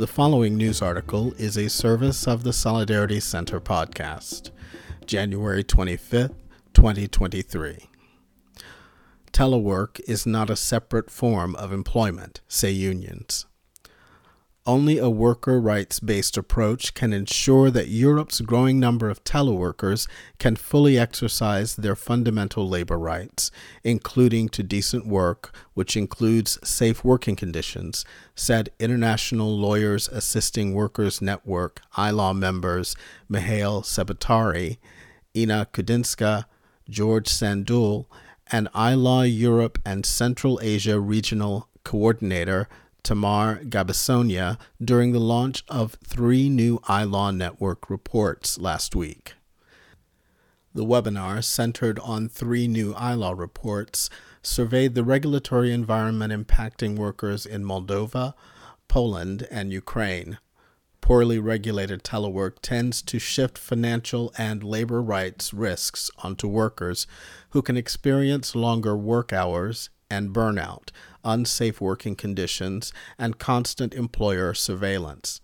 The following news article is a service of the Solidarity Center podcast, January 25th, 2023. Telework is not a separate form of employment, say unions. Only a worker rights based approach can ensure that Europe's growing number of teleworkers can fully exercise their fundamental labor rights, including to decent work, which includes safe working conditions, said International Lawyers Assisting Workers Network iLaw members Mihail Sabatari, Ina Kudinska, George Sandul, and iLaw Europe and Central Asia Regional Coordinator Tamar Gabisonia during the launch of three new iLaw Network reports last week. The webinar, centered on three new iLaw reports, surveyed the regulatory environment impacting workers in Moldova, Poland, and Ukraine. Poorly regulated telework tends to shift financial and labor rights risks onto workers who can experience longer work hours and burnout, unsafe working conditions, and constant employer surveillance.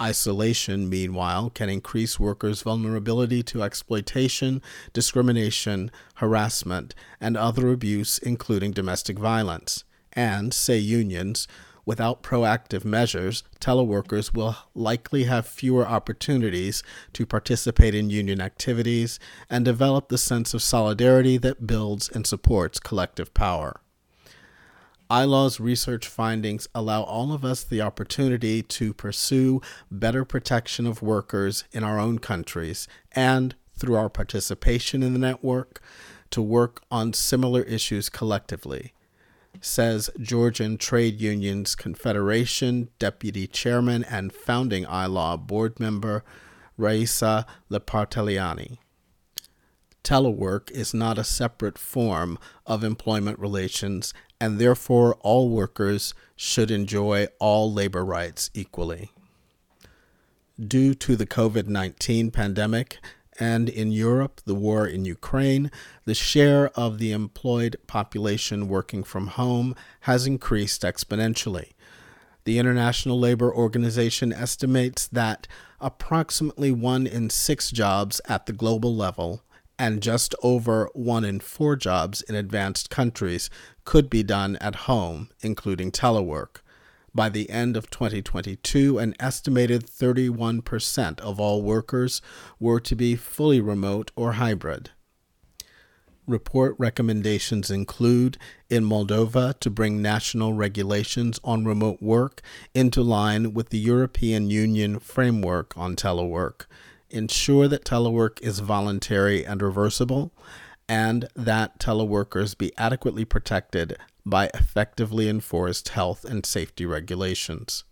Isolation, meanwhile, can increase workers' vulnerability to exploitation, discrimination, harassment, and other abuse, including domestic violence. And, say unions, without proactive measures, teleworkers will likely have fewer opportunities to participate in union activities and develop the sense of solidarity that builds and supports collective power. iLaw's research findings allow all of us the opportunity to pursue better protection of workers in our own countries and, through our participation in the network, to work on similar issues collectively, says Georgian Trade Unions Confederation Deputy Chairman and founding iLaw board member Raisa Liparteliani. Telework is not a separate form of employment relations and therefore all workers should enjoy all labor rights equally. Due to the COVID 19 pandemic and in Europe, the war in Ukraine, the share of the employed population working from home has increased exponentially. The International Labor Organization estimates that approximately one in six jobs at the global level and just over one in four jobs in advanced countries could be done at home, including telework. By the end of 2022, an estimated 31% of all workers were to be fully remote or hybrid. Report recommendations include in Moldova to bring national regulations on remote work into line with the European Union framework on telework ensure that telework is voluntary and reversible, and that teleworkers be adequately protected by effectively enforced health and safety regulations.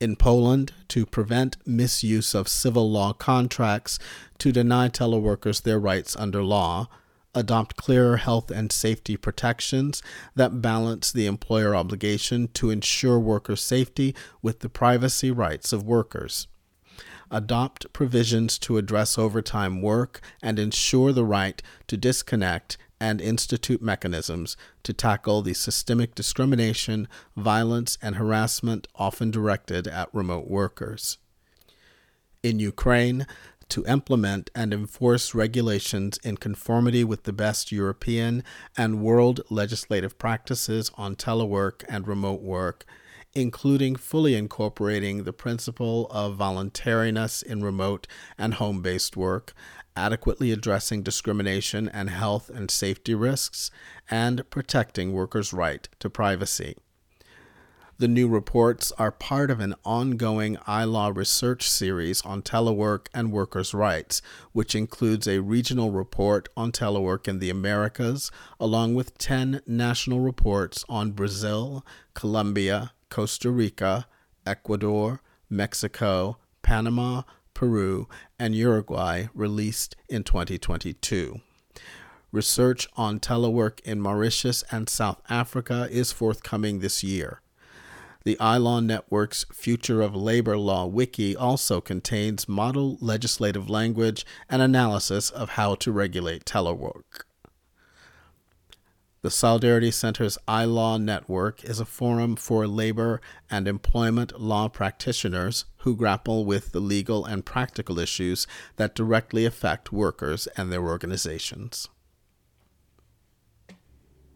In Poland, to prevent misuse of civil law contracts to deny teleworkers their rights under law, adopt clearer health and safety protections that balance the employer obligation to ensure worker safety with the privacy rights of workers adopt provisions to address overtime work and ensure the right to disconnect and institute mechanisms to tackle the systemic discrimination, violence, and harassment often directed at remote workers. In Ukraine, to implement and enforce regulations in conformity with the best European and world legislative practices on telework and remote work including fully incorporating the principle of voluntariness in remote and home based work, adequately addressing discrimination and health and safety risks, and protecting workers' right to privacy. The new reports are part of an ongoing iLaw research series on telework and workers' rights, which includes a regional report on telework in the Americas, along with 10 national reports on Brazil, Colombia, Costa Rica, Ecuador, Mexico, Panama, Peru, and Uruguay released in 2022. Research on telework in Mauritius and South Africa is forthcoming this year. The iLaw Network's Future of Labor Law Wiki also contains model legislative language and analysis of how to regulate telework. The Solidarity Center's iLaw Network is a forum for labor and employment law practitioners who grapple with the legal and practical issues that directly affect workers and their organizations.